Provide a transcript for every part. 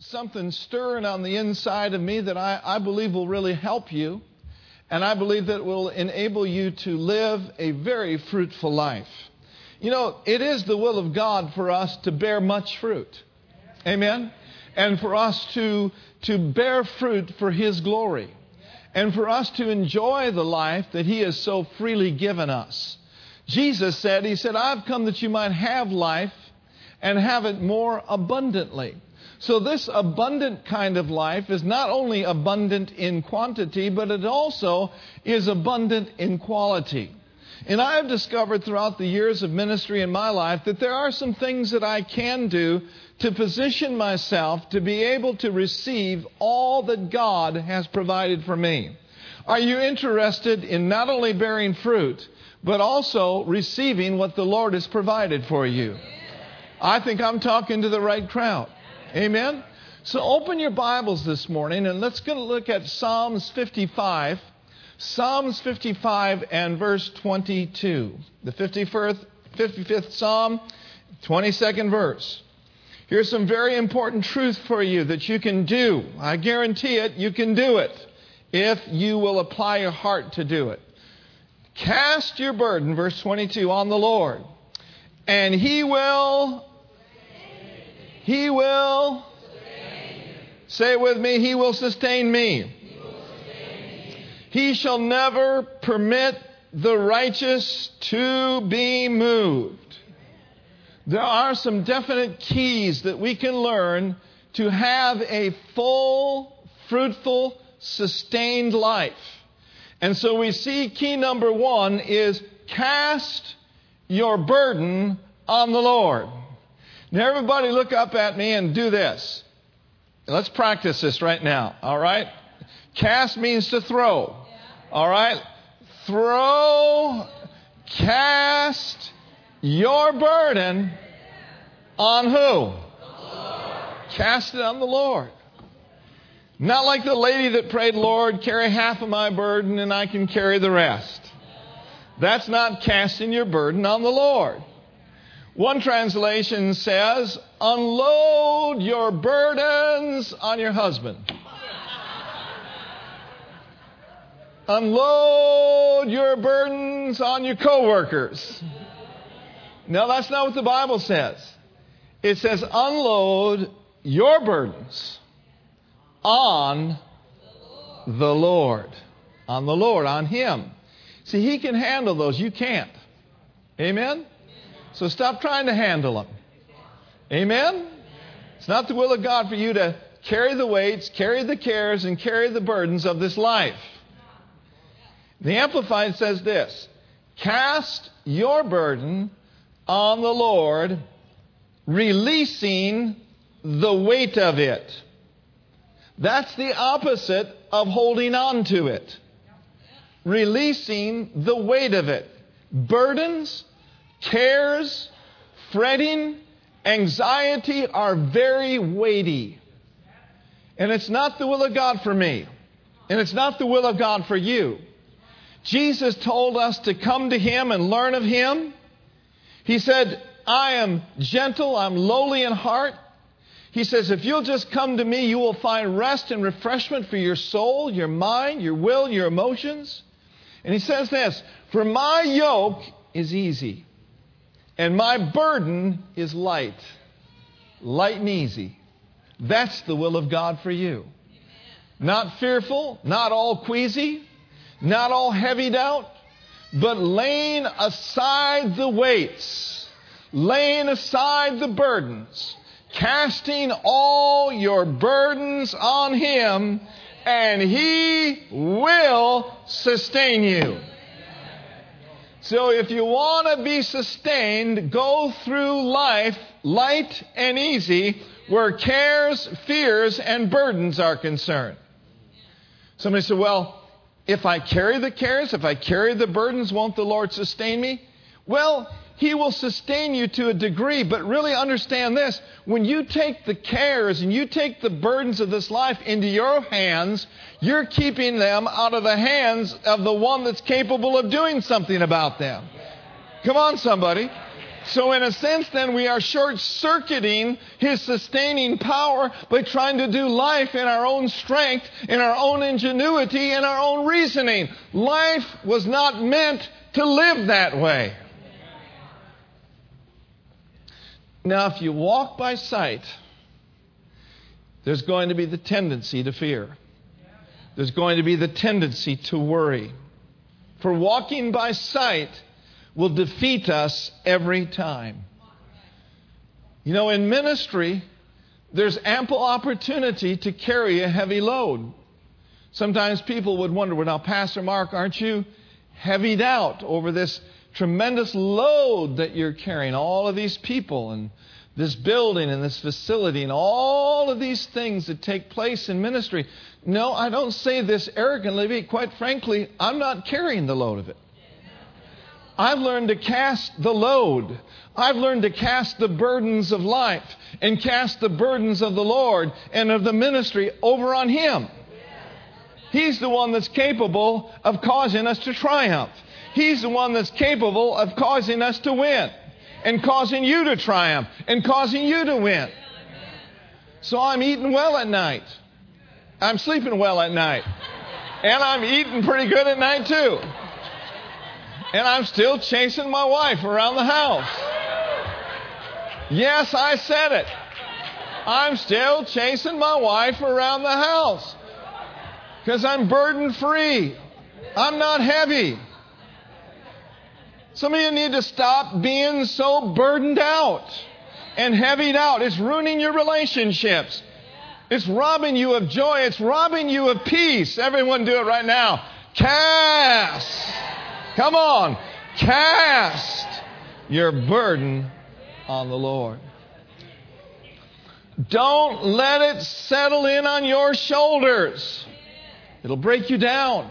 something stirring on the inside of me that I, I believe will really help you. And I believe that will enable you to live a very fruitful life. You know, it is the will of God for us to bear much fruit. Amen? And for us to, to bear fruit for His glory. And for us to enjoy the life that He has so freely given us. Jesus said, He said, I've come that you might have life and have it more abundantly. So, this abundant kind of life is not only abundant in quantity, but it also is abundant in quality. And I have discovered throughout the years of ministry in my life that there are some things that I can do to position myself to be able to receive all that God has provided for me. Are you interested in not only bearing fruit, but also receiving what the Lord has provided for you? I think I'm talking to the right crowd. Amen? So open your Bibles this morning and let's go look at Psalms 55. Psalms 55 and verse 22. The 51st, 55th Psalm, 22nd verse. Here's some very important truth for you that you can do. I guarantee it, you can do it if you will apply your heart to do it. Cast your burden, verse 22, on the Lord, and He will he will. Say it with me. He will sustain me. He shall never permit the righteous to be moved. There are some definite keys that we can learn to have a full, fruitful, sustained life. And so we see key number one is cast your burden on the Lord. Now, everybody, look up at me and do this. Let's practice this right now, all right? Cast means to throw, all right? Throw, cast your burden on who? Cast it on the Lord. Not like the lady that prayed, Lord, carry half of my burden and I can carry the rest. That's not casting your burden on the Lord. One translation says, unload your burdens on your husband. unload your burdens on your coworkers. No, that's not what the Bible says. It says, unload your burdens on the Lord. On the Lord, on Him. See, He can handle those. You can't. Amen? So stop trying to handle them. Amen? It's not the will of God for you to carry the weights, carry the cares, and carry the burdens of this life. The Amplified says this Cast your burden on the Lord, releasing the weight of it. That's the opposite of holding on to it. Releasing the weight of it. Burdens cares, fretting, anxiety are very weighty. And it's not the will of God for me. And it's not the will of God for you. Jesus told us to come to Him and learn of Him. He said, I am gentle, I'm lowly in heart. He says, if you'll just come to me, you will find rest and refreshment for your soul, your mind, your will, your emotions. And he says this, for my yoke is easy and my burden is light. Light and easy. That's the will of God for you. Not fearful, not all queasy, not all heavy doubt, but laying aside the weights, laying aside the burdens, casting all your burdens on Him, and He will sustain you. So if you want to be sustained, go through life light and easy where cares, fears, and burdens are concerned. Somebody said, Well, if I carry the cares, if I carry the burdens, won't the Lord sustain me? Well, he will sustain you to a degree, but really understand this. When you take the cares and you take the burdens of this life into your hands, you're keeping them out of the hands of the one that's capable of doing something about them. Come on, somebody. So, in a sense, then, we are short circuiting His sustaining power by trying to do life in our own strength, in our own ingenuity, in our own reasoning. Life was not meant to live that way. Now, if you walk by sight, there's going to be the tendency to fear. There's going to be the tendency to worry. For walking by sight will defeat us every time. You know, in ministry, there's ample opportunity to carry a heavy load. Sometimes people would wonder, well, now, Pastor Mark, aren't you heavied out over this tremendous load that you're carrying? All of these people and this building and this facility and all of these things that take place in ministry. No, I don't say this arrogantly, quite frankly, I'm not carrying the load of it. I've learned to cast the load. I've learned to cast the burdens of life and cast the burdens of the Lord and of the ministry over on Him. He's the one that's capable of causing us to triumph. He's the one that's capable of causing us to win and causing you to triumph and causing you to win. So I'm eating well at night. I'm sleeping well at night. And I'm eating pretty good at night too. And I'm still chasing my wife around the house. Yes, I said it. I'm still chasing my wife around the house because I'm burden free. I'm not heavy. Some of you need to stop being so burdened out and heavied out. It's ruining your relationships. It's robbing you of joy. It's robbing you of peace. Everyone do it right now. Cast. Come on. Cast your burden on the Lord. Don't let it settle in on your shoulders. It'll break you down.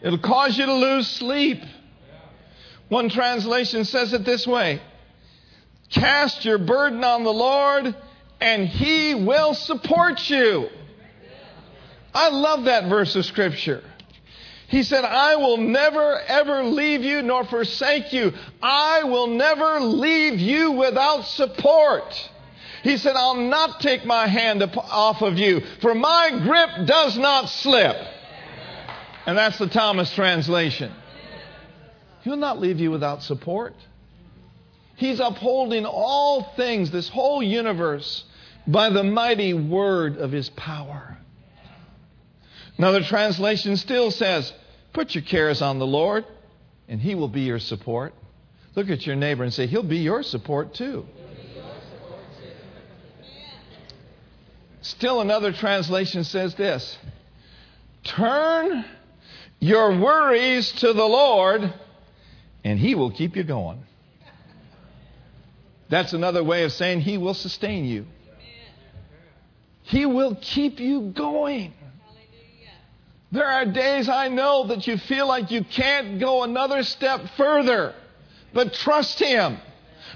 It'll cause you to lose sleep. One translation says it this way Cast your burden on the Lord, and He will support you. I love that verse of Scripture. He said, I will never ever leave you nor forsake you. I will never leave you without support. He said, I'll not take my hand off of you, for my grip does not slip. And that's the Thomas translation. He'll not leave you without support. He's upholding all things, this whole universe, by the mighty word of his power. Another translation still says, Put your cares on the Lord, and he will be your support. Look at your neighbor and say, He'll be your support too. Still, another translation says this Turn your worries to the Lord and He will keep you going. That's another way of saying He will sustain you. He will keep you going. There are days I know that you feel like you can't go another step further, but trust Him.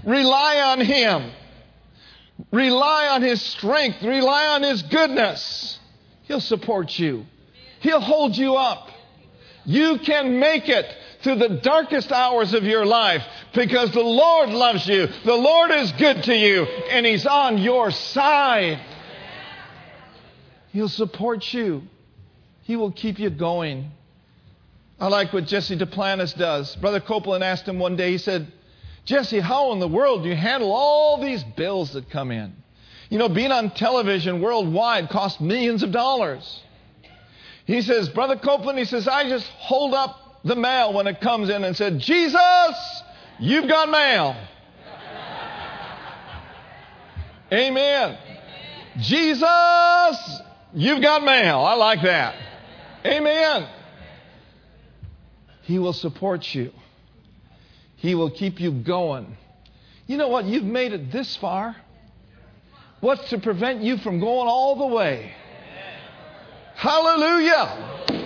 Rely on Him. Rely on His strength. Rely on His goodness. He'll support you. He'll hold you up. You can make it through the darkest hours of your life because the Lord loves you. The Lord is good to you and He's on your side. He'll support you. He will keep you going. I like what Jesse Duplantis does. Brother Copeland asked him one day, he said, Jesse, how in the world do you handle all these bills that come in? You know, being on television worldwide costs millions of dollars. He says, Brother Copeland, he says, I just hold up the mail when it comes in and said, Jesus, you've got mail. Amen. Jesus, you've got mail. I like that. Amen. He will support you. He will keep you going. You know what? You've made it this far. What's to prevent you from going all the way? Hallelujah.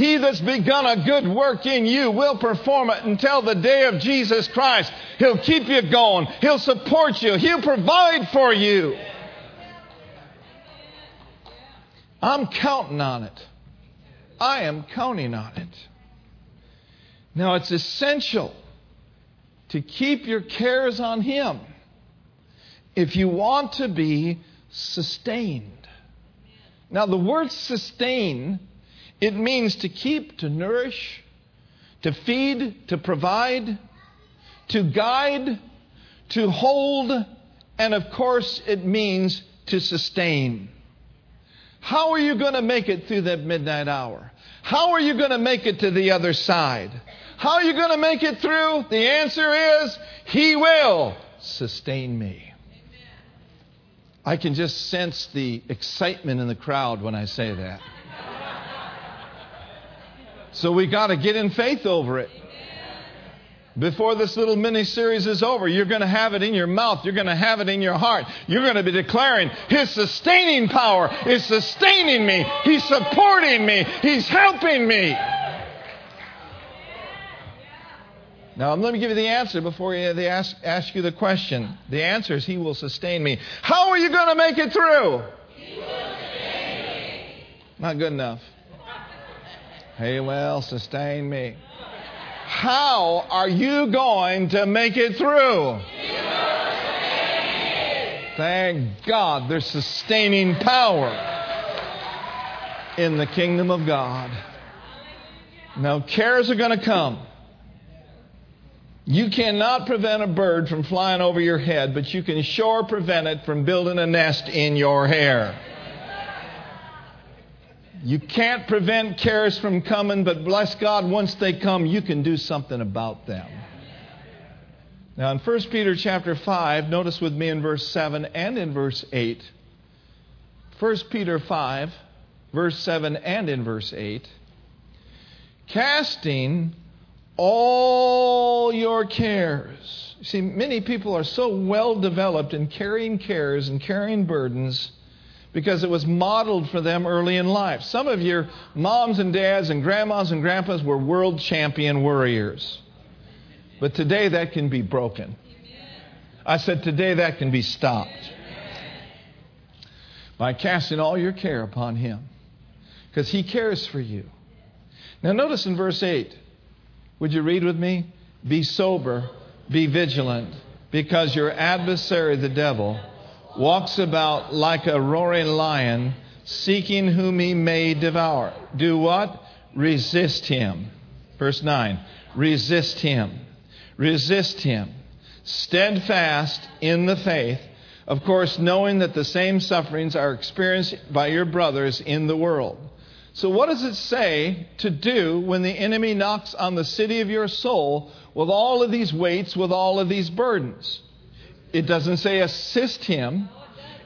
He that's begun a good work in you will perform it until the day of Jesus Christ. He'll keep you going. He'll support you. He'll provide for you. I'm counting on it. I am counting on it. Now, it's essential to keep your cares on Him if you want to be sustained. Now, the word sustain, it means to keep, to nourish, to feed, to provide, to guide, to hold, and of course, it means to sustain. How are you going to make it through that midnight hour? How are you going to make it to the other side? How are you going to make it through? The answer is He will sustain me. I can just sense the excitement in the crowd when I say that. So we got to get in faith over it. Before this little mini series is over, you're going to have it in your mouth. You're going to have it in your heart. You're going to be declaring, His sustaining power is sustaining me. He's supporting me. He's helping me. Now, let me give you the answer before they ask, ask you the question. The answer is He will sustain me. How are you going to make it through? Not good enough. Hey, will sustain me. How are you going to make it through? Thank God there's sustaining power in the kingdom of God. Now, cares are going to come. You cannot prevent a bird from flying over your head, but you can sure prevent it from building a nest in your hair. You can't prevent cares from coming, but bless God, once they come, you can do something about them. Now, in 1 Peter chapter 5, notice with me in verse 7 and in verse 8. 1 Peter 5, verse 7 and in verse 8. Casting all your cares. See, many people are so well developed in carrying cares and carrying burdens because it was modeled for them early in life. Some of your moms and dads and grandmas and grandpas were world champion warriors. But today that can be broken. I said, today that can be stopped by casting all your care upon Him because He cares for you. Now, notice in verse 8 would you read with me? Be sober, be vigilant, because your adversary, the devil, walks about like a roaring lion, seeking whom he may devour. Do what? Resist him. Verse 9 Resist him. Resist him. Steadfast in the faith, of course, knowing that the same sufferings are experienced by your brothers in the world. So, what does it say to do when the enemy knocks on the city of your soul with all of these weights, with all of these burdens? It doesn't say assist him,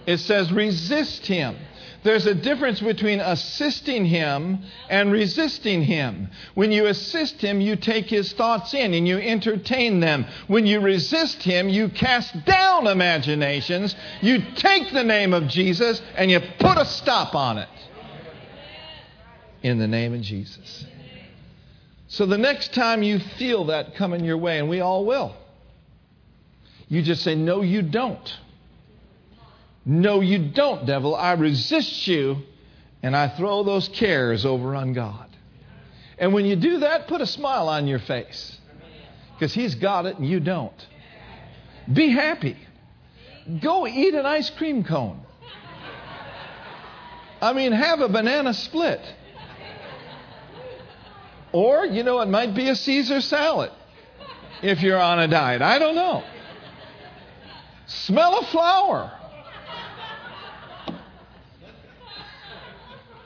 it says resist him. There's a difference between assisting him and resisting him. When you assist him, you take his thoughts in and you entertain them. When you resist him, you cast down imaginations. You take the name of Jesus and you put a stop on it in the name of Jesus. So the next time you feel that coming your way, and we all will, you just say, No, you don't. No, you don't, devil. I resist you, and I throw those cares over on God. And when you do that, put a smile on your face because He's got it and you don't. Be happy. Go eat an ice cream cone. I mean, have a banana split. Or, you know, it might be a Caesar salad if you're on a diet. I don't know. Smell a flower.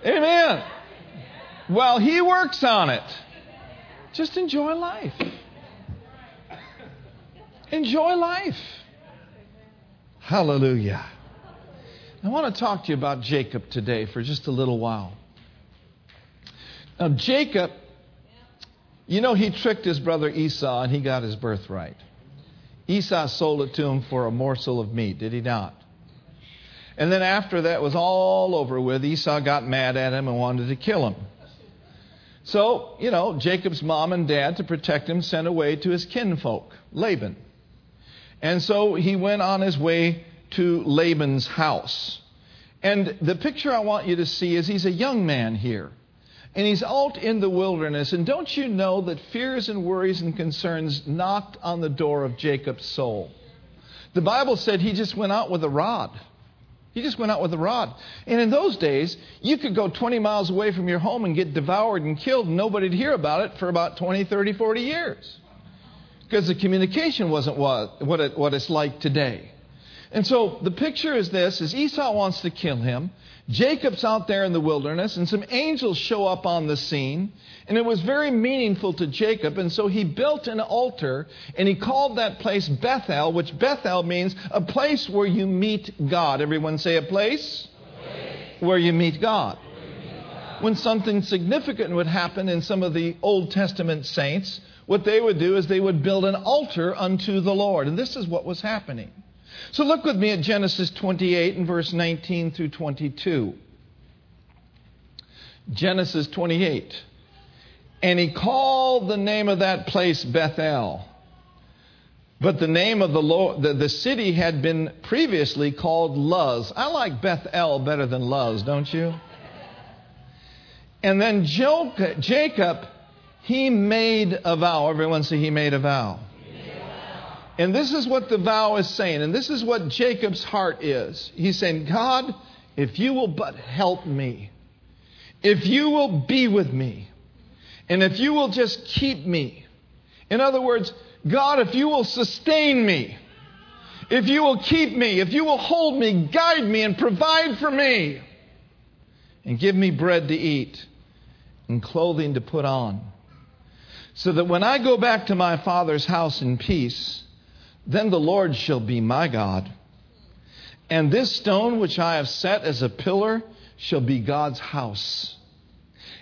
Amen. Well, he works on it. Just enjoy life. Enjoy life. Hallelujah. I want to talk to you about Jacob today for just a little while. Now, Jacob you know, he tricked his brother Esau and he got his birthright. Esau sold it to him for a morsel of meat, did he not? And then after that was all over with, Esau got mad at him and wanted to kill him. So, you know, Jacob's mom and dad, to protect him, sent away to his kinfolk, Laban. And so he went on his way to Laban's house. And the picture I want you to see is he's a young man here. And he's out in the wilderness. And don't you know that fears and worries and concerns knocked on the door of Jacob's soul? The Bible said he just went out with a rod. He just went out with a rod. And in those days, you could go 20 miles away from your home and get devoured and killed, and nobody'd hear about it for about 20, 30, 40 years. Because the communication wasn't what, what, it, what it's like today. And so the picture is this is Esau wants to kill him. Jacob's out there in the wilderness, and some angels show up on the scene. And it was very meaningful to Jacob. And so he built an altar, and he called that place Bethel, which Bethel means a place where you meet God. Everyone say a place, where you meet God. When something significant would happen in some of the Old Testament saints, what they would do is they would build an altar unto the Lord. And this is what was happening. So look with me at Genesis 28 and verse 19 through 22. Genesis 28. And he called the name of that place Bethel. But the name of the, Lord, the, the city had been previously called Luz. I like Bethel better than Luz, don't you? And then Jacob, he made a vow. Everyone say he made a vow. And this is what the vow is saying, and this is what Jacob's heart is. He's saying, God, if you will but help me, if you will be with me, and if you will just keep me. In other words, God, if you will sustain me, if you will keep me, if you will hold me, guide me, and provide for me, and give me bread to eat and clothing to put on, so that when I go back to my Father's house in peace, then the Lord shall be my God. And this stone which I have set as a pillar shall be God's house.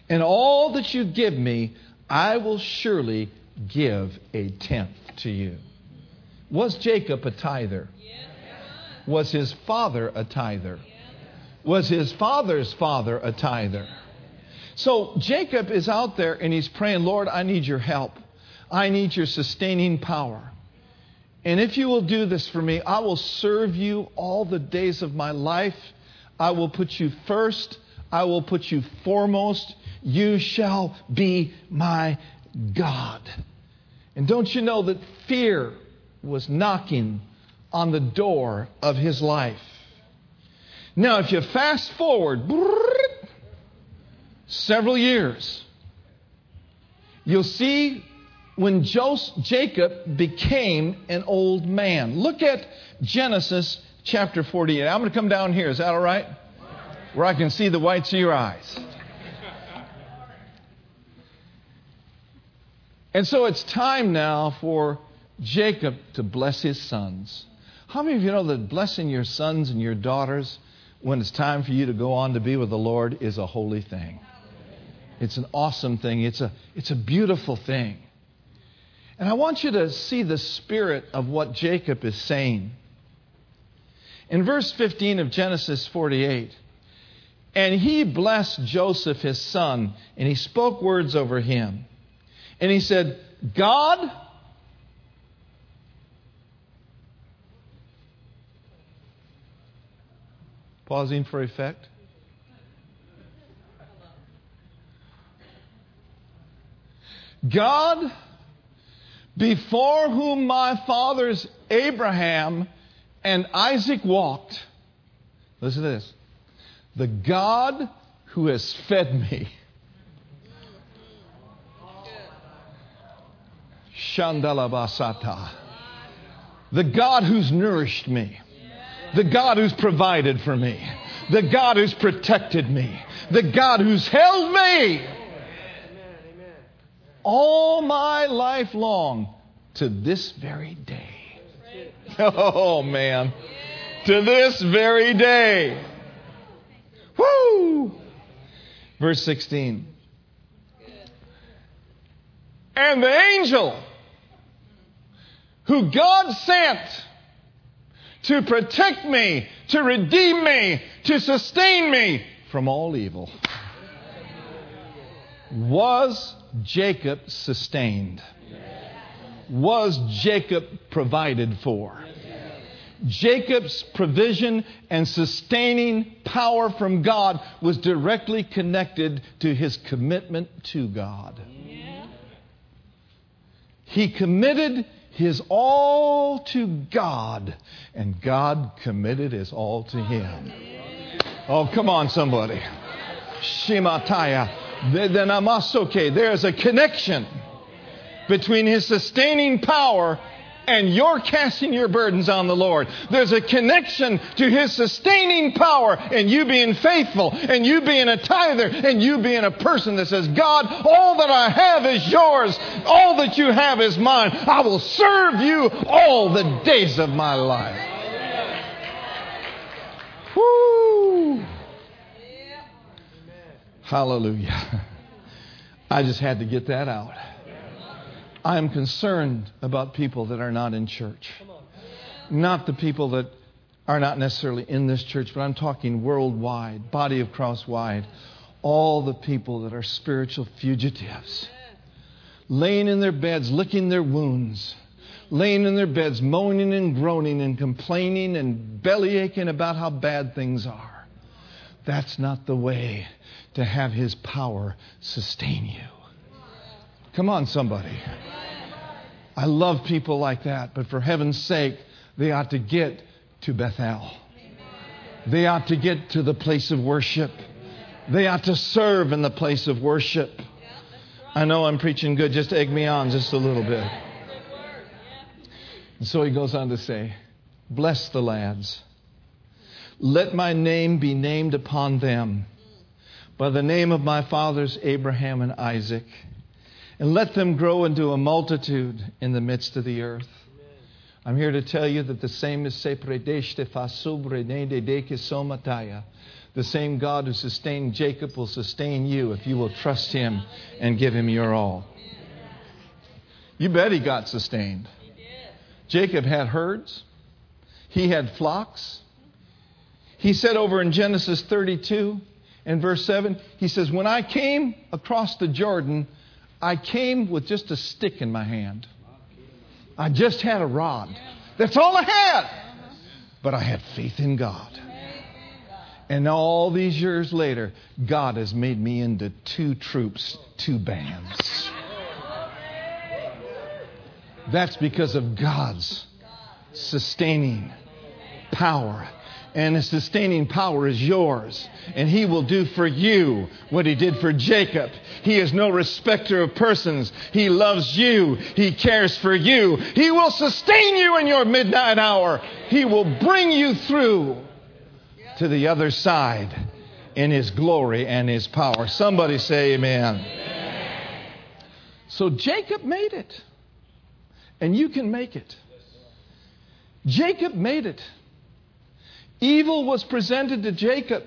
And all that you give me, I will surely give a tenth to you. Was Jacob a tither? Was his father a tither? Was his father's father a tither? So Jacob is out there and he's praying, Lord, I need your help. I need your sustaining power. And if you will do this for me, I will serve you all the days of my life. I will put you first. I will put you foremost. You shall be my God. And don't you know that fear was knocking on the door of his life? Now, if you fast forward several years, you'll see when Jacob became an old man. Look at Genesis chapter 48. I'm going to come down here. Is that all right? Where I can see the whites of your eyes. And so it's time now for Jacob to bless his sons. How many of you know that blessing your sons and your daughters when it's time for you to go on to be with the Lord is a holy thing? It's an awesome thing. It's a, it's a beautiful thing. And I want you to see the spirit of what Jacob is saying. In verse 15 of Genesis 48, and he blessed Joseph, his son, and he spoke words over him. And he said, God, pausing for effect. God before whom my fathers Abraham and Isaac walked. Listen to this. The God who has fed me. Shandalabasata. The God who's nourished me. The God who's provided for me. The God who's protected me. The God who's held me all my life long to this very day. Oh, man. To this very day. Woo! Verse 16. And the angel who God sent to protect me, to redeem me, to sustain me from all evil was Jacob sustained? Was Jacob provided for? Jacob's provision and sustaining power from God was directly connected to his commitment to God. He committed his all to God, and God committed his all to him. Oh, come on, somebody. Then okay. There's a connection between his sustaining power and you're casting your burdens on the Lord. There's a connection to His sustaining power and you being faithful and you being a tither and you being a person that says, God, all that I have is yours. All that you have is mine. I will serve you all the days of my life. Woo! Hallelujah. I just had to get that out. I am concerned about people that are not in church. Not the people that are not necessarily in this church, but I'm talking worldwide, body of Christ wide. All the people that are spiritual fugitives, laying in their beds, licking their wounds, laying in their beds, moaning and groaning and complaining and belly aching about how bad things are. That's not the way to have His power sustain you. Come on, somebody. I love people like that, but for heaven's sake, they ought to get to Bethel. They ought to get to the place of worship. They ought to serve in the place of worship. I know I'm preaching good. Just egg me on just a little bit. And so he goes on to say, Bless the lads. Let my name be named upon them by the name of my fathers Abraham and Isaac and let them grow into a multitude in the midst of the earth. I'm here to tell you that the same is the same God who sustained Jacob will sustain you if you will trust him and give him your all. You bet he got sustained. Jacob had herds, he had flocks. He said over in Genesis 32 and verse 7, he says, When I came across the Jordan, I came with just a stick in my hand. I just had a rod. That's all I had. But I had faith in God. And all these years later, God has made me into two troops, two bands. That's because of God's sustaining power and his sustaining power is yours. And he will do for you what he did for Jacob. He is no respecter of persons. He loves you. He cares for you. He will sustain you in your midnight hour. He will bring you through to the other side in his glory and his power. Somebody say amen. amen. So Jacob made it. And you can make it. Jacob made it. Evil was presented to Jacob.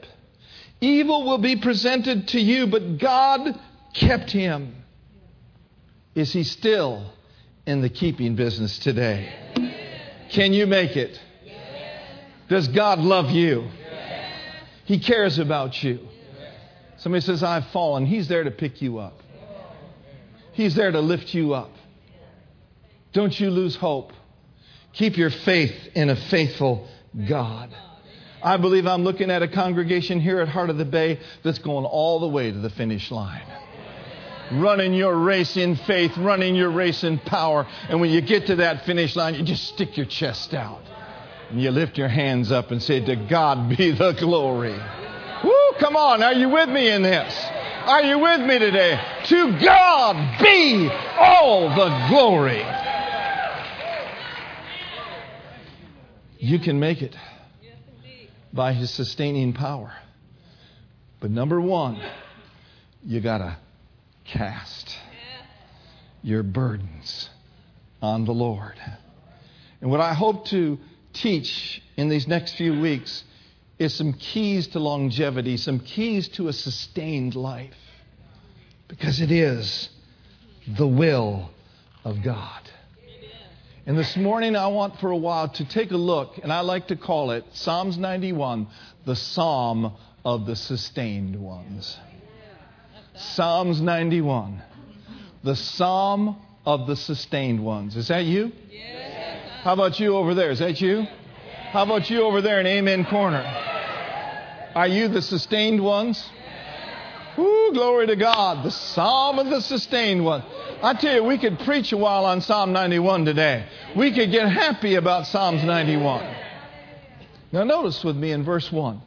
Evil will be presented to you, but God kept him. Is he still in the keeping business today? Can you make it? Does God love you? He cares about you. Somebody says, I've fallen. He's there to pick you up, He's there to lift you up. Don't you lose hope. Keep your faith in a faithful God. I believe I'm looking at a congregation here at Heart of the Bay that's going all the way to the finish line. Running your race in faith, running your race in power. And when you get to that finish line, you just stick your chest out. And you lift your hands up and say, To God be the glory. Woo, come on. Are you with me in this? Are you with me today? To God be all the glory. You can make it by his sustaining power. But number one, you got to cast your burdens on the Lord. And what I hope to teach in these next few weeks is some keys to longevity, some keys to a sustained life. Because it is the will of God. And this morning, I want for a while to take a look, and I like to call it Psalms 91, the Psalm of the Sustained Ones. Psalms 91, the Psalm of the Sustained Ones. Is that you? How about you over there? Is that you? How about you over there in Amen Corner? Are you the sustained ones? Woo, glory to God. The Psalm of the sustained one. I tell you, we could preach a while on Psalm 91 today. We could get happy about Psalms 91. Now, notice with me in verse 1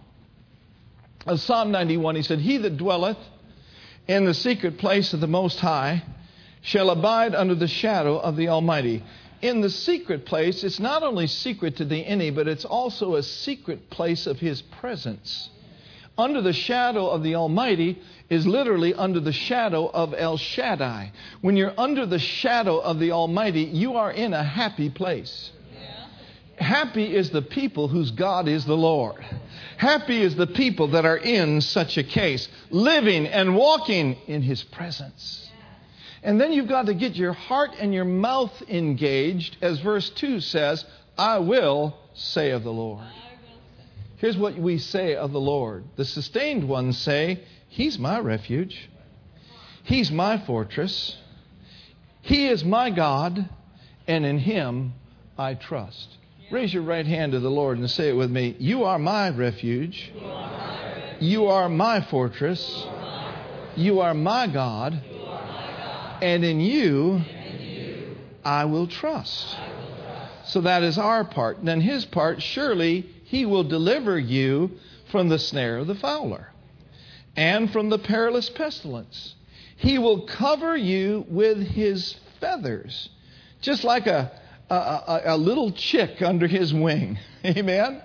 of Psalm 91, he said, He that dwelleth in the secret place of the Most High shall abide under the shadow of the Almighty. In the secret place, it's not only secret to the any, but it's also a secret place of His presence. Under the shadow of the Almighty is literally under the shadow of El Shaddai. When you're under the shadow of the Almighty, you are in a happy place. Happy is the people whose God is the Lord. Happy is the people that are in such a case, living and walking in His presence. And then you've got to get your heart and your mouth engaged, as verse 2 says, I will say of the Lord. Here's what we say of the Lord. The sustained ones say, He's my refuge. He's my fortress. He is my God, and in Him I trust. Raise your right hand to the Lord and say it with me. You are my refuge. You are my fortress. You are my God and in you I will trust. So that is our part. Then his part, surely he will deliver you from the snare of the fowler and from the perilous pestilence. He will cover you with his feathers, just like a, a, a, a little chick under his wing. Amen?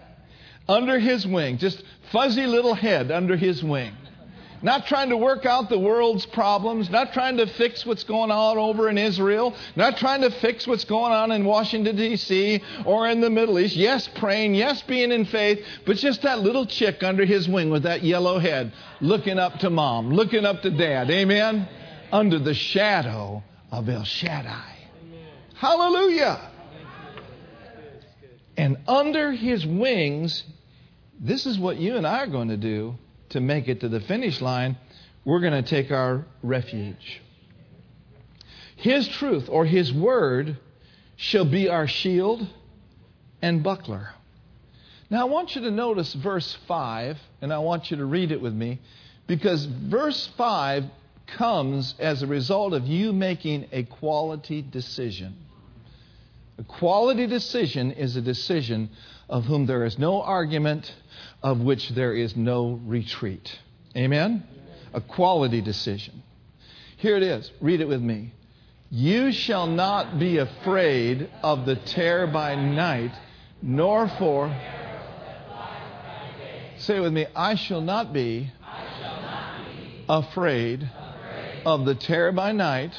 Under his wing, just fuzzy little head under his wing. Not trying to work out the world's problems, not trying to fix what's going on over in Israel, not trying to fix what's going on in Washington, D.C. or in the Middle East. Yes, praying, yes, being in faith, but just that little chick under his wing with that yellow head, looking up to mom, looking up to dad. Amen? Under the shadow of El Shaddai. Hallelujah. And under his wings, this is what you and I are going to do to make it to the finish line, we're going to take our refuge. His truth or His word shall be our shield and buckler. Now, I want you to notice verse 5, and I want you to read it with me, because verse 5 comes as a result of you making a quality decision. A quality decision is a decision of whom there is no argument, of which there is no retreat. Amen? A quality decision. Here it is. Read it with me. You shall not be afraid of the terror by night, nor for. Say it with me. I shall not be, afraid, of the terror by night,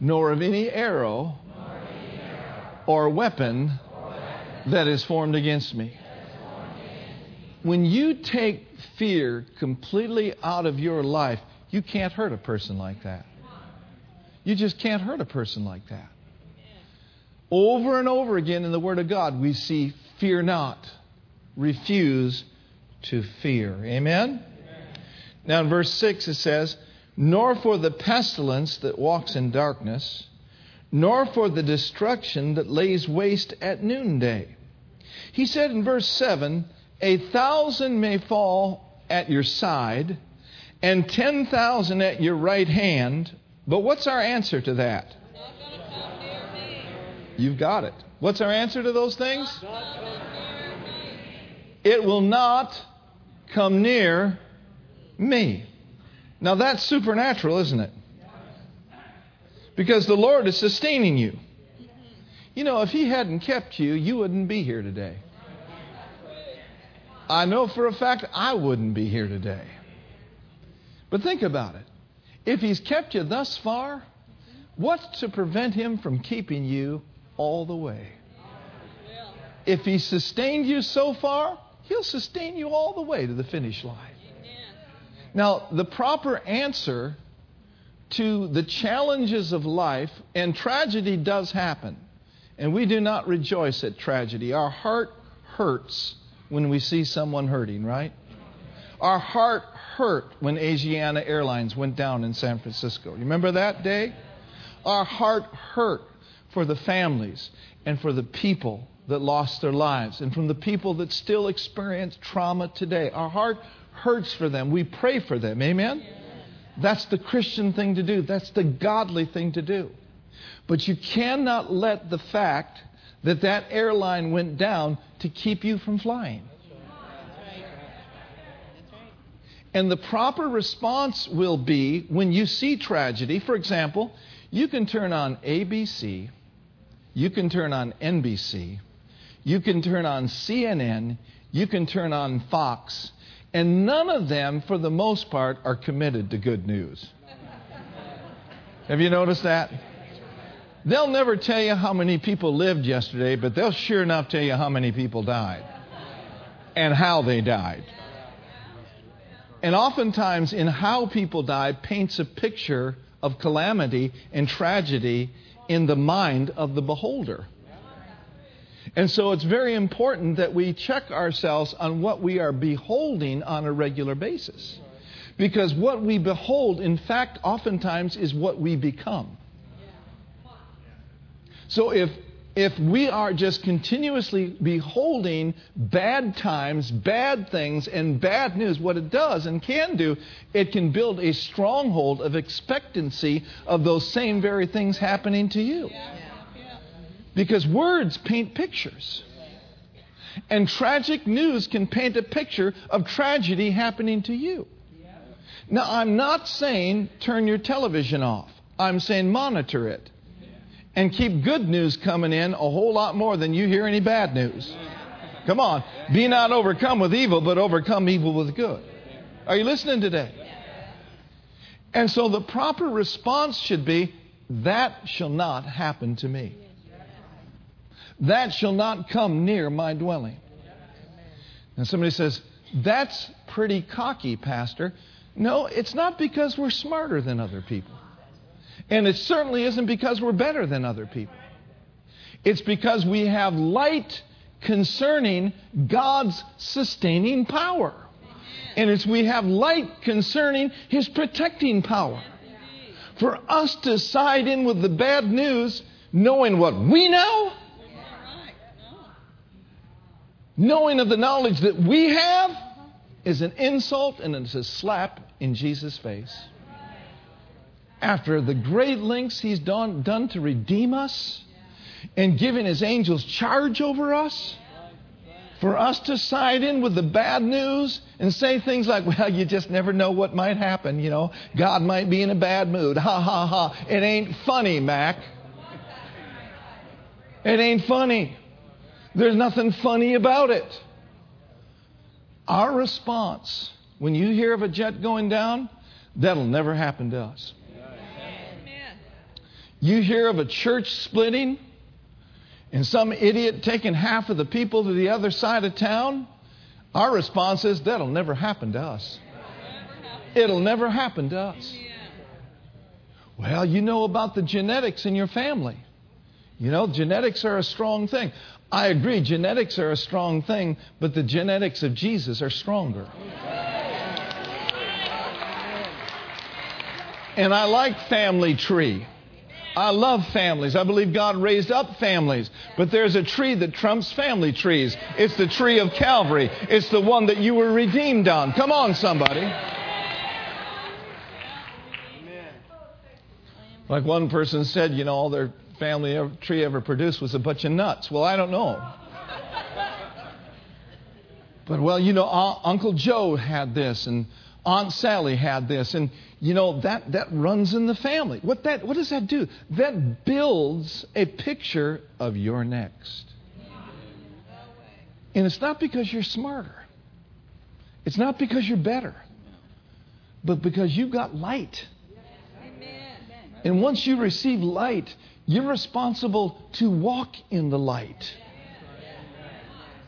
nor of any arrow, or weapon that is formed against me. When you take fear completely out of your life, you can't hurt a person like that. You just can't hurt a person like that. Over and over again in the Word of God, we see fear not, refuse to fear. Amen? Now in verse 6 it says, Nor for the pestilence that walks in darkness, nor for the destruction that lays waste at noonday. He said in verse 7 A thousand may fall at your side, and 10,000 at your right hand. But what's our answer to that? You've got it. What's our answer to those things? It will not come near me. Now that's supernatural, isn't it? because the Lord is sustaining you. You know, if He hadn't kept you, you wouldn't be here today. I know for a fact I wouldn't be here today. But think about it. If He's kept you thus far, what's to prevent Him from keeping you all the way? If He sustained you so far, He'll sustain you all the way to the finish line. Now, the proper answer to the challenges of life, and tragedy does happen. And we do not rejoice at tragedy. Our heart hurts when we see someone hurting, right? Our heart hurt when Asiana Airlines went down in San Francisco. You remember that day? Our heart hurt for the families and for the people that lost their lives and from the people that still experience trauma today. Our heart hurts for them. We pray for them. Amen? That's the Christian thing to do. That's the godly thing to do. But you cannot let the fact that that airline went down to keep you from flying. And the proper response will be when you see tragedy, for example, you can turn on ABC, you can turn on NBC, you can turn on CNN, you can turn on Fox, and none of them, for the most part, are committed to good news. Have you noticed that? They'll never tell you how many people lived yesterday, but they'll sure enough tell you how many people died and how they died. And oftentimes, in how people die, paints a picture of calamity and tragedy in the mind of the beholder. And so it's very important that we check ourselves on what we are beholding on a regular basis. Because what we behold, in fact, oftentimes is what we become. So if if we are just continuously beholding bad times, bad things, and bad news, what it does and can do, it can build a stronghold of expectancy of those same very things happening to you. Because words paint pictures. And tragic news can paint a picture of tragedy happening to you. Now, I'm not saying turn your television off, I'm saying monitor it and keep good news coming in a whole lot more than you hear any bad news. Come on. Be not overcome with evil, but overcome evil with good. Are you listening today? And so the proper response should be that shall not happen to me. That shall not come near my dwelling. And somebody says, That's pretty cocky, Pastor. No, it's not because we're smarter than other people. And it certainly isn't because we're better than other people. It's because we have light concerning God's sustaining power. And it's we have light concerning His protecting power. For us to side in with the bad news, knowing what we know, knowing of the knowledge that we have, is an insult and it's a slap in Jesus' face after the great lengths he's done, done to redeem us and giving his angels charge over us, for us to side in with the bad news and say things like, well, you just never know what might happen, you know. God might be in a bad mood. Ha ha ha. It ain't funny, Mac. It ain't funny. There's nothing funny about it. Our response when you hear of a jet going down, that'll never happen to us. You hear of a church splitting and some idiot taking half of the people to the other side of town? Our response is that'll never happen to us. It'll never happen to us. Well, you know about the genetics in your family. You know, genetics are a strong thing. I agree, genetics are a strong thing, but the genetics of Jesus are stronger. And I like family tree. I love families. I believe God raised up families. But there's a tree that trumps family trees. It's the tree of Calvary. It's the one that you were redeemed on. Come on, somebody. Like one person said, you know, all their family tree ever produced was a bunch of nuts. Well, I don't know. But, well, you know, Uncle Joe had this, and Aunt Sally had this, and you know that that runs in the family. What that what does that do? That builds a picture of your next. And it's not because you're smarter. It's not because you're better. But because you've got light. And once you receive light, you're responsible to walk in the light.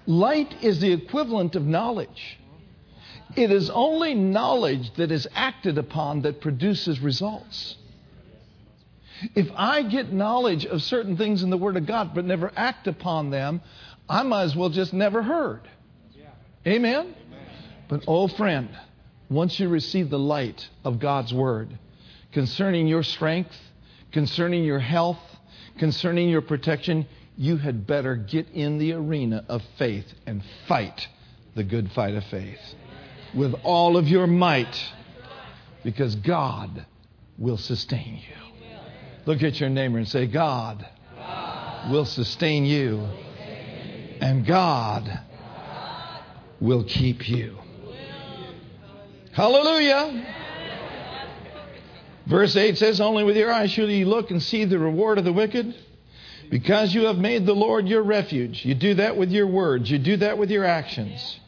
Light is the equivalent of knowledge. It is only knowledge that is acted upon that produces results. If I get knowledge of certain things in the Word of God but never act upon them, I might as well just never heard. Amen? But, oh, friend, once you receive the light of God's Word concerning your strength, concerning your health, concerning your protection, you had better get in the arena of faith and fight the good fight of faith with all of your might because God will sustain you. Look at your neighbor and say, God, will sustain you, and God will keep you. Hallelujah. Verse 8 says, Only with your eyes should you look and see the reward of the wicked. Because you have made the Lord your refuge. You do that with your words, you do that with your actions.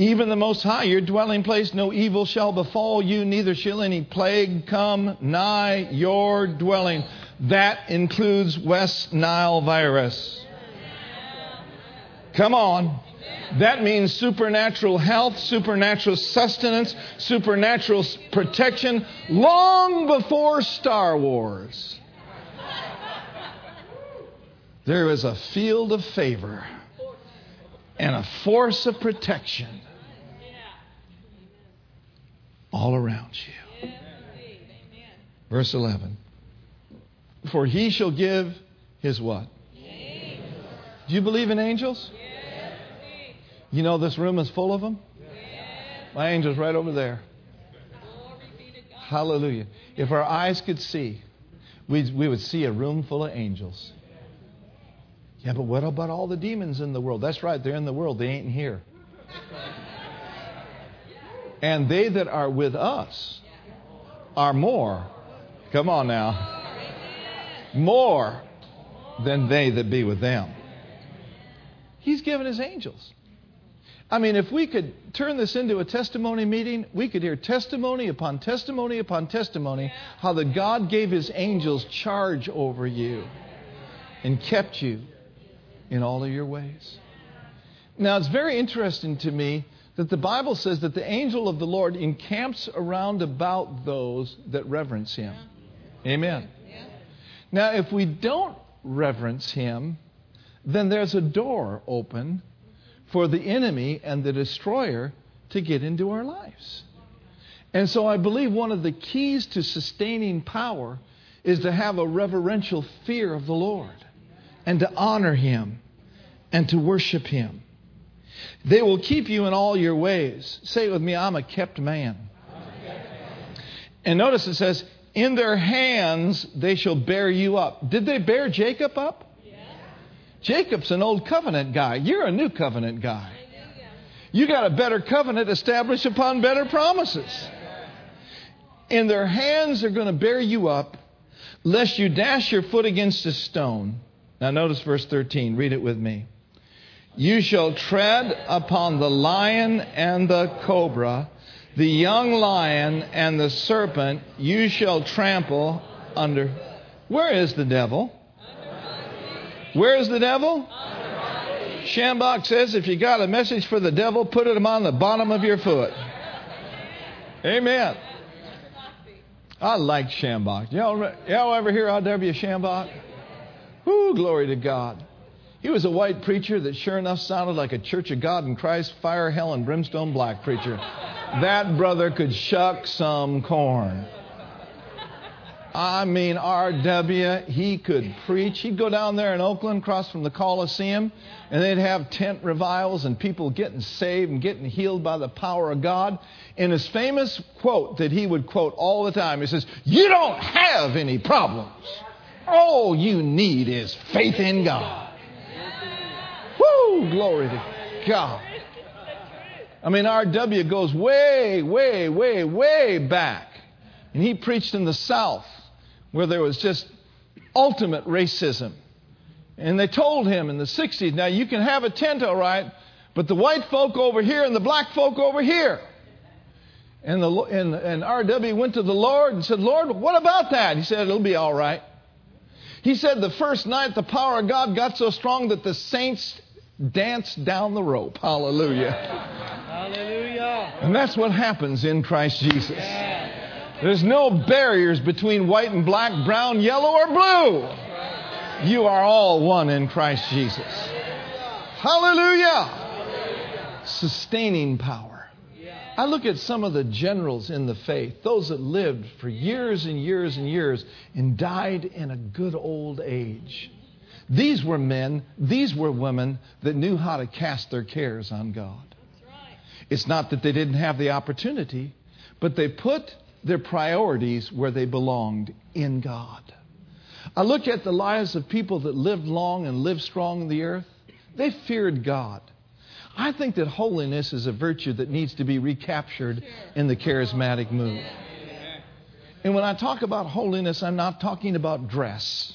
Even the Most High, your dwelling place, no evil shall befall you, neither shall any plague come nigh your dwelling. That includes West Nile virus. Come on. That means supernatural health, supernatural sustenance, supernatural protection long before Star Wars. There is a field of favor and a force of protection all around you. Verse 11. For he shall give his what? Do you believe in angels? You know this room is full of them? My angel's right over there. Hallelujah. If our eyes could see, we, we would see a room full of angels. Yeah, but what about all the demons in the world? That's right, they're in the world, they ain't here. And they that are with us are more. Come on now. More than they that be with them. He's given his angels. I mean, if we could turn this into a testimony meeting, we could hear testimony upon testimony upon testimony how the God gave his angels charge over you and kept you in all of your ways. Now, it's very interesting to me that the Bible says that the angel of the Lord encamps around about those that reverence him. Amen. Now, if we don't reverence him, then there's a door open for the enemy and the destroyer to get into our lives. And so I believe one of the keys to sustaining power is to have a reverential fear of the Lord and to honor him and to worship him. They will keep you in all your ways. Say it with me I'm a kept man. And notice it says, In their hands they shall bear you up. Did they bear Jacob up? Jacob's an old covenant guy. You're a new covenant guy. You got a better covenant established upon better promises. In their hands they're going to bear you up, lest you dash your foot against a stone. Now, notice verse 13. Read it with me. You shall tread upon the lion and the cobra, the young lion and the serpent, you shall trample under. Where is the devil? Where is the devil? Schambach says if you got a message for the devil, put it on the bottom of your foot. Amen. I like Schambach. Y'all, y'all ever hear R.W. Schambach? Whoo, glory to God. He was a white preacher that sure enough sounded like a Church of God in Christ, fire, hell, and brimstone black preacher. That brother could shuck some corn. I mean, R.W., he could preach. He'd go down there in Oakland, across from the Coliseum, and they'd have tent revivals and people getting saved and getting healed by the power of God. In his famous quote that he would quote all the time, he says, You don't have any problems. All you need is faith in God. Woo! Glory to God. I mean, R.W. goes way, way, way, way back. And he preached in the South where there was just ultimate racism. And they told him in the 60s, now you can have a tent, all right, but the white folk over here and the black folk over here. And, the, and, and R.W. went to the Lord and said, Lord, what about that? He said, it'll be all right. He said the first night the power of God got so strong that the saints danced down the rope. Hallelujah. Hallelujah. And that's what happens in Christ Jesus. There's no barriers between white and black, brown, yellow, or blue. You are all one in Christ Jesus. Hallelujah. Sustaining power. I look at some of the generals in the faith, those that lived for years and years and years and died in a good old age. These were men, these were women that knew how to cast their cares on God. It's not that they didn't have the opportunity, but they put their priorities where they belonged in God. I look at the lives of people that lived long and lived strong in the earth. They feared God. I think that holiness is a virtue that needs to be recaptured in the charismatic move. And when I talk about holiness, I'm not talking about dress.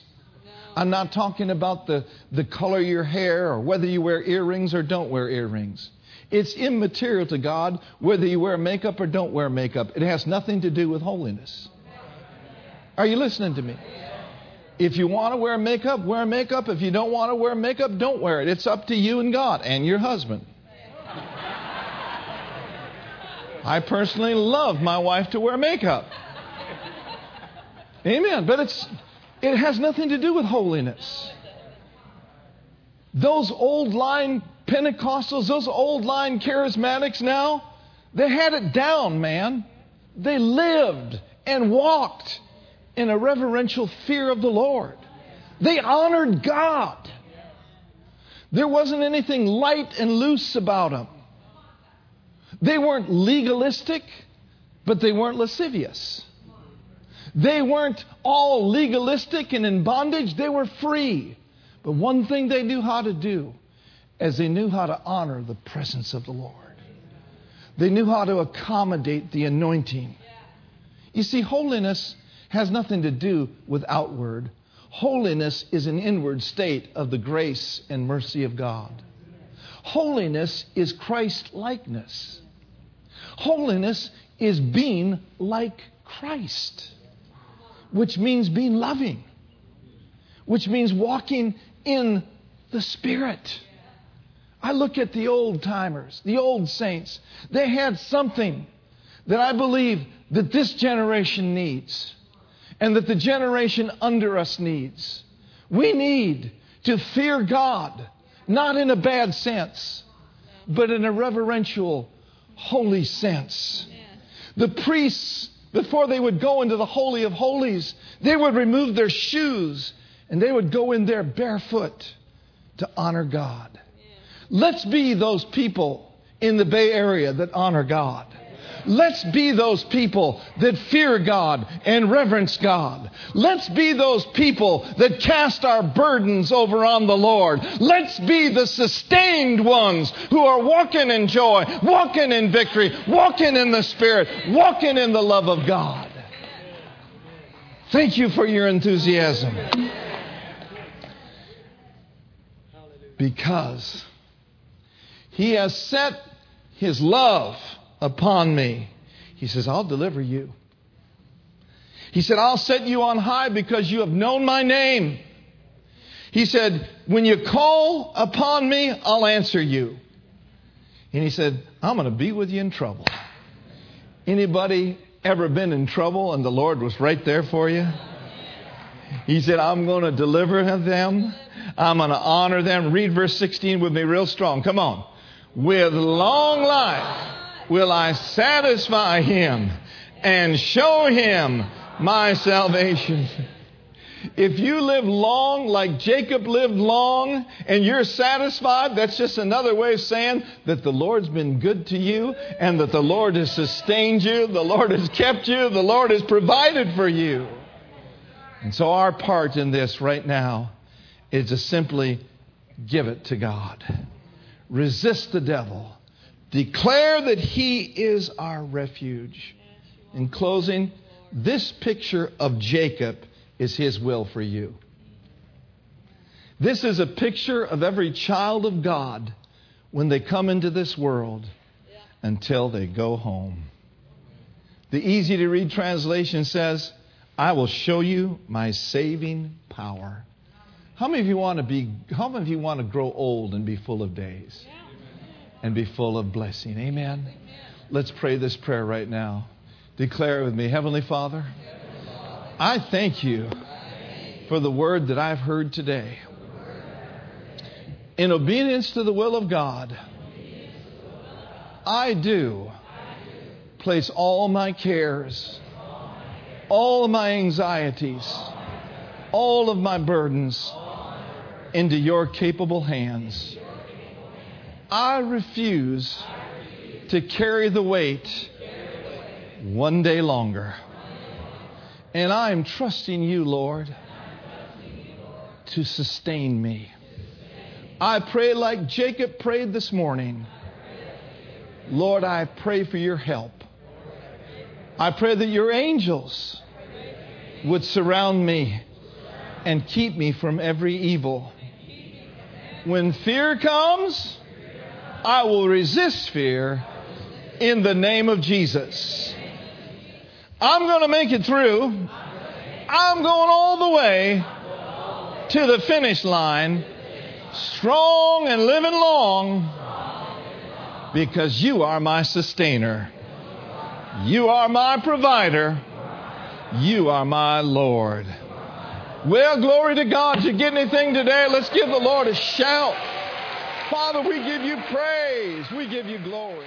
I'm not talking about the, the color of your hair or whether you wear earrings or don't wear earrings. It's immaterial to God whether you wear makeup or don't wear makeup. It has nothing to do with holiness. Are you listening to me? If you want to wear makeup, wear makeup. If you don't want to wear makeup, don't wear it. It's up to you and God and your husband. I personally love my wife to wear makeup. Amen. But it's it has nothing to do with holiness. Those old line Pentecostals, those old line charismatics now, they had it down, man. They lived and walked in a reverential fear of the Lord. They honored God. There wasn't anything light and loose about them. They weren't legalistic, but they weren't lascivious. They weren't all legalistic and in bondage, they were free. But one thing they knew how to do is they knew how to honor the presence of the Lord. They knew how to accommodate the anointing. You see, holiness has nothing to do with outward. Holiness is an inward state of the grace and mercy of God. Holiness is Christ likeness. Holiness is being like Christ which means being loving, which means walking in the Spirit. I look at the old timers, the old saints. They had something that I believe that this generation needs and that the generation under us needs. We need to fear God, not in a bad sense, but in a reverential, holy sense. The priests before they would go into the Holy of Holies, they would remove their shoes and they would go in there barefoot to honor God. Let's be those people in the Bay Area that honor God. Let's be those people that fear God and reverence God. Let's be those people that cast our burdens over on the Lord. Let's be the sustained ones who are walking in joy, walking in victory, walking in the Spirit, walking in the love of God. Thank you for your enthusiasm. Because He has set His love upon me. He says, I'll deliver you. He said, I'll set you on high because you have known my name. He said, When you call upon me, I'll answer you. And he said, I'm going to be with you in trouble. Anybody ever been in trouble and the Lord was right there for you? He said, I'm going to deliver them. I'm going to honor them. Read verse 16 with me real strong. Come on. With long life will I satisfy him and show him my salvation. If you live long like Jacob lived long and you're satisfied, that's just another way of saying that the Lord's been good to you and that the Lord has sustained you, the Lord has kept you, the Lord has provided for you. And so our part in this right now is to simply give it to God. Resist the devil Declare that He is our refuge. In closing, this picture of Jacob is His will for you. This is a picture of every child of God when they come into this world until they go home. The easy to read translation says, I will show you my saving power. How many of you want to be how many of you want to grow old and be full of days? And be full of blessing. Amen. Let's pray this prayer right now. Declare it with me. Heavenly Father, I thank you for the word that I've heard today. In obedience to the will of God, I do place all my cares, all my anxieties, all of my burdens into your capable hands. I refuse to carry the weight one day longer. And I am trusting you, Lord, to sustain me. I pray like Jacob prayed this morning. Lord, I pray for your help. I pray that your angels would surround me and keep me from every evil. When fear comes, I will resist fear in the name of Jesus. I'm going to make it through. I'm going all the way to the finish line, strong and living long, because you are my sustainer. You are my provider. You are my Lord. Well, glory to God. You get anything today? Let's give the Lord a shout. Father, we give you praise. We give you glory.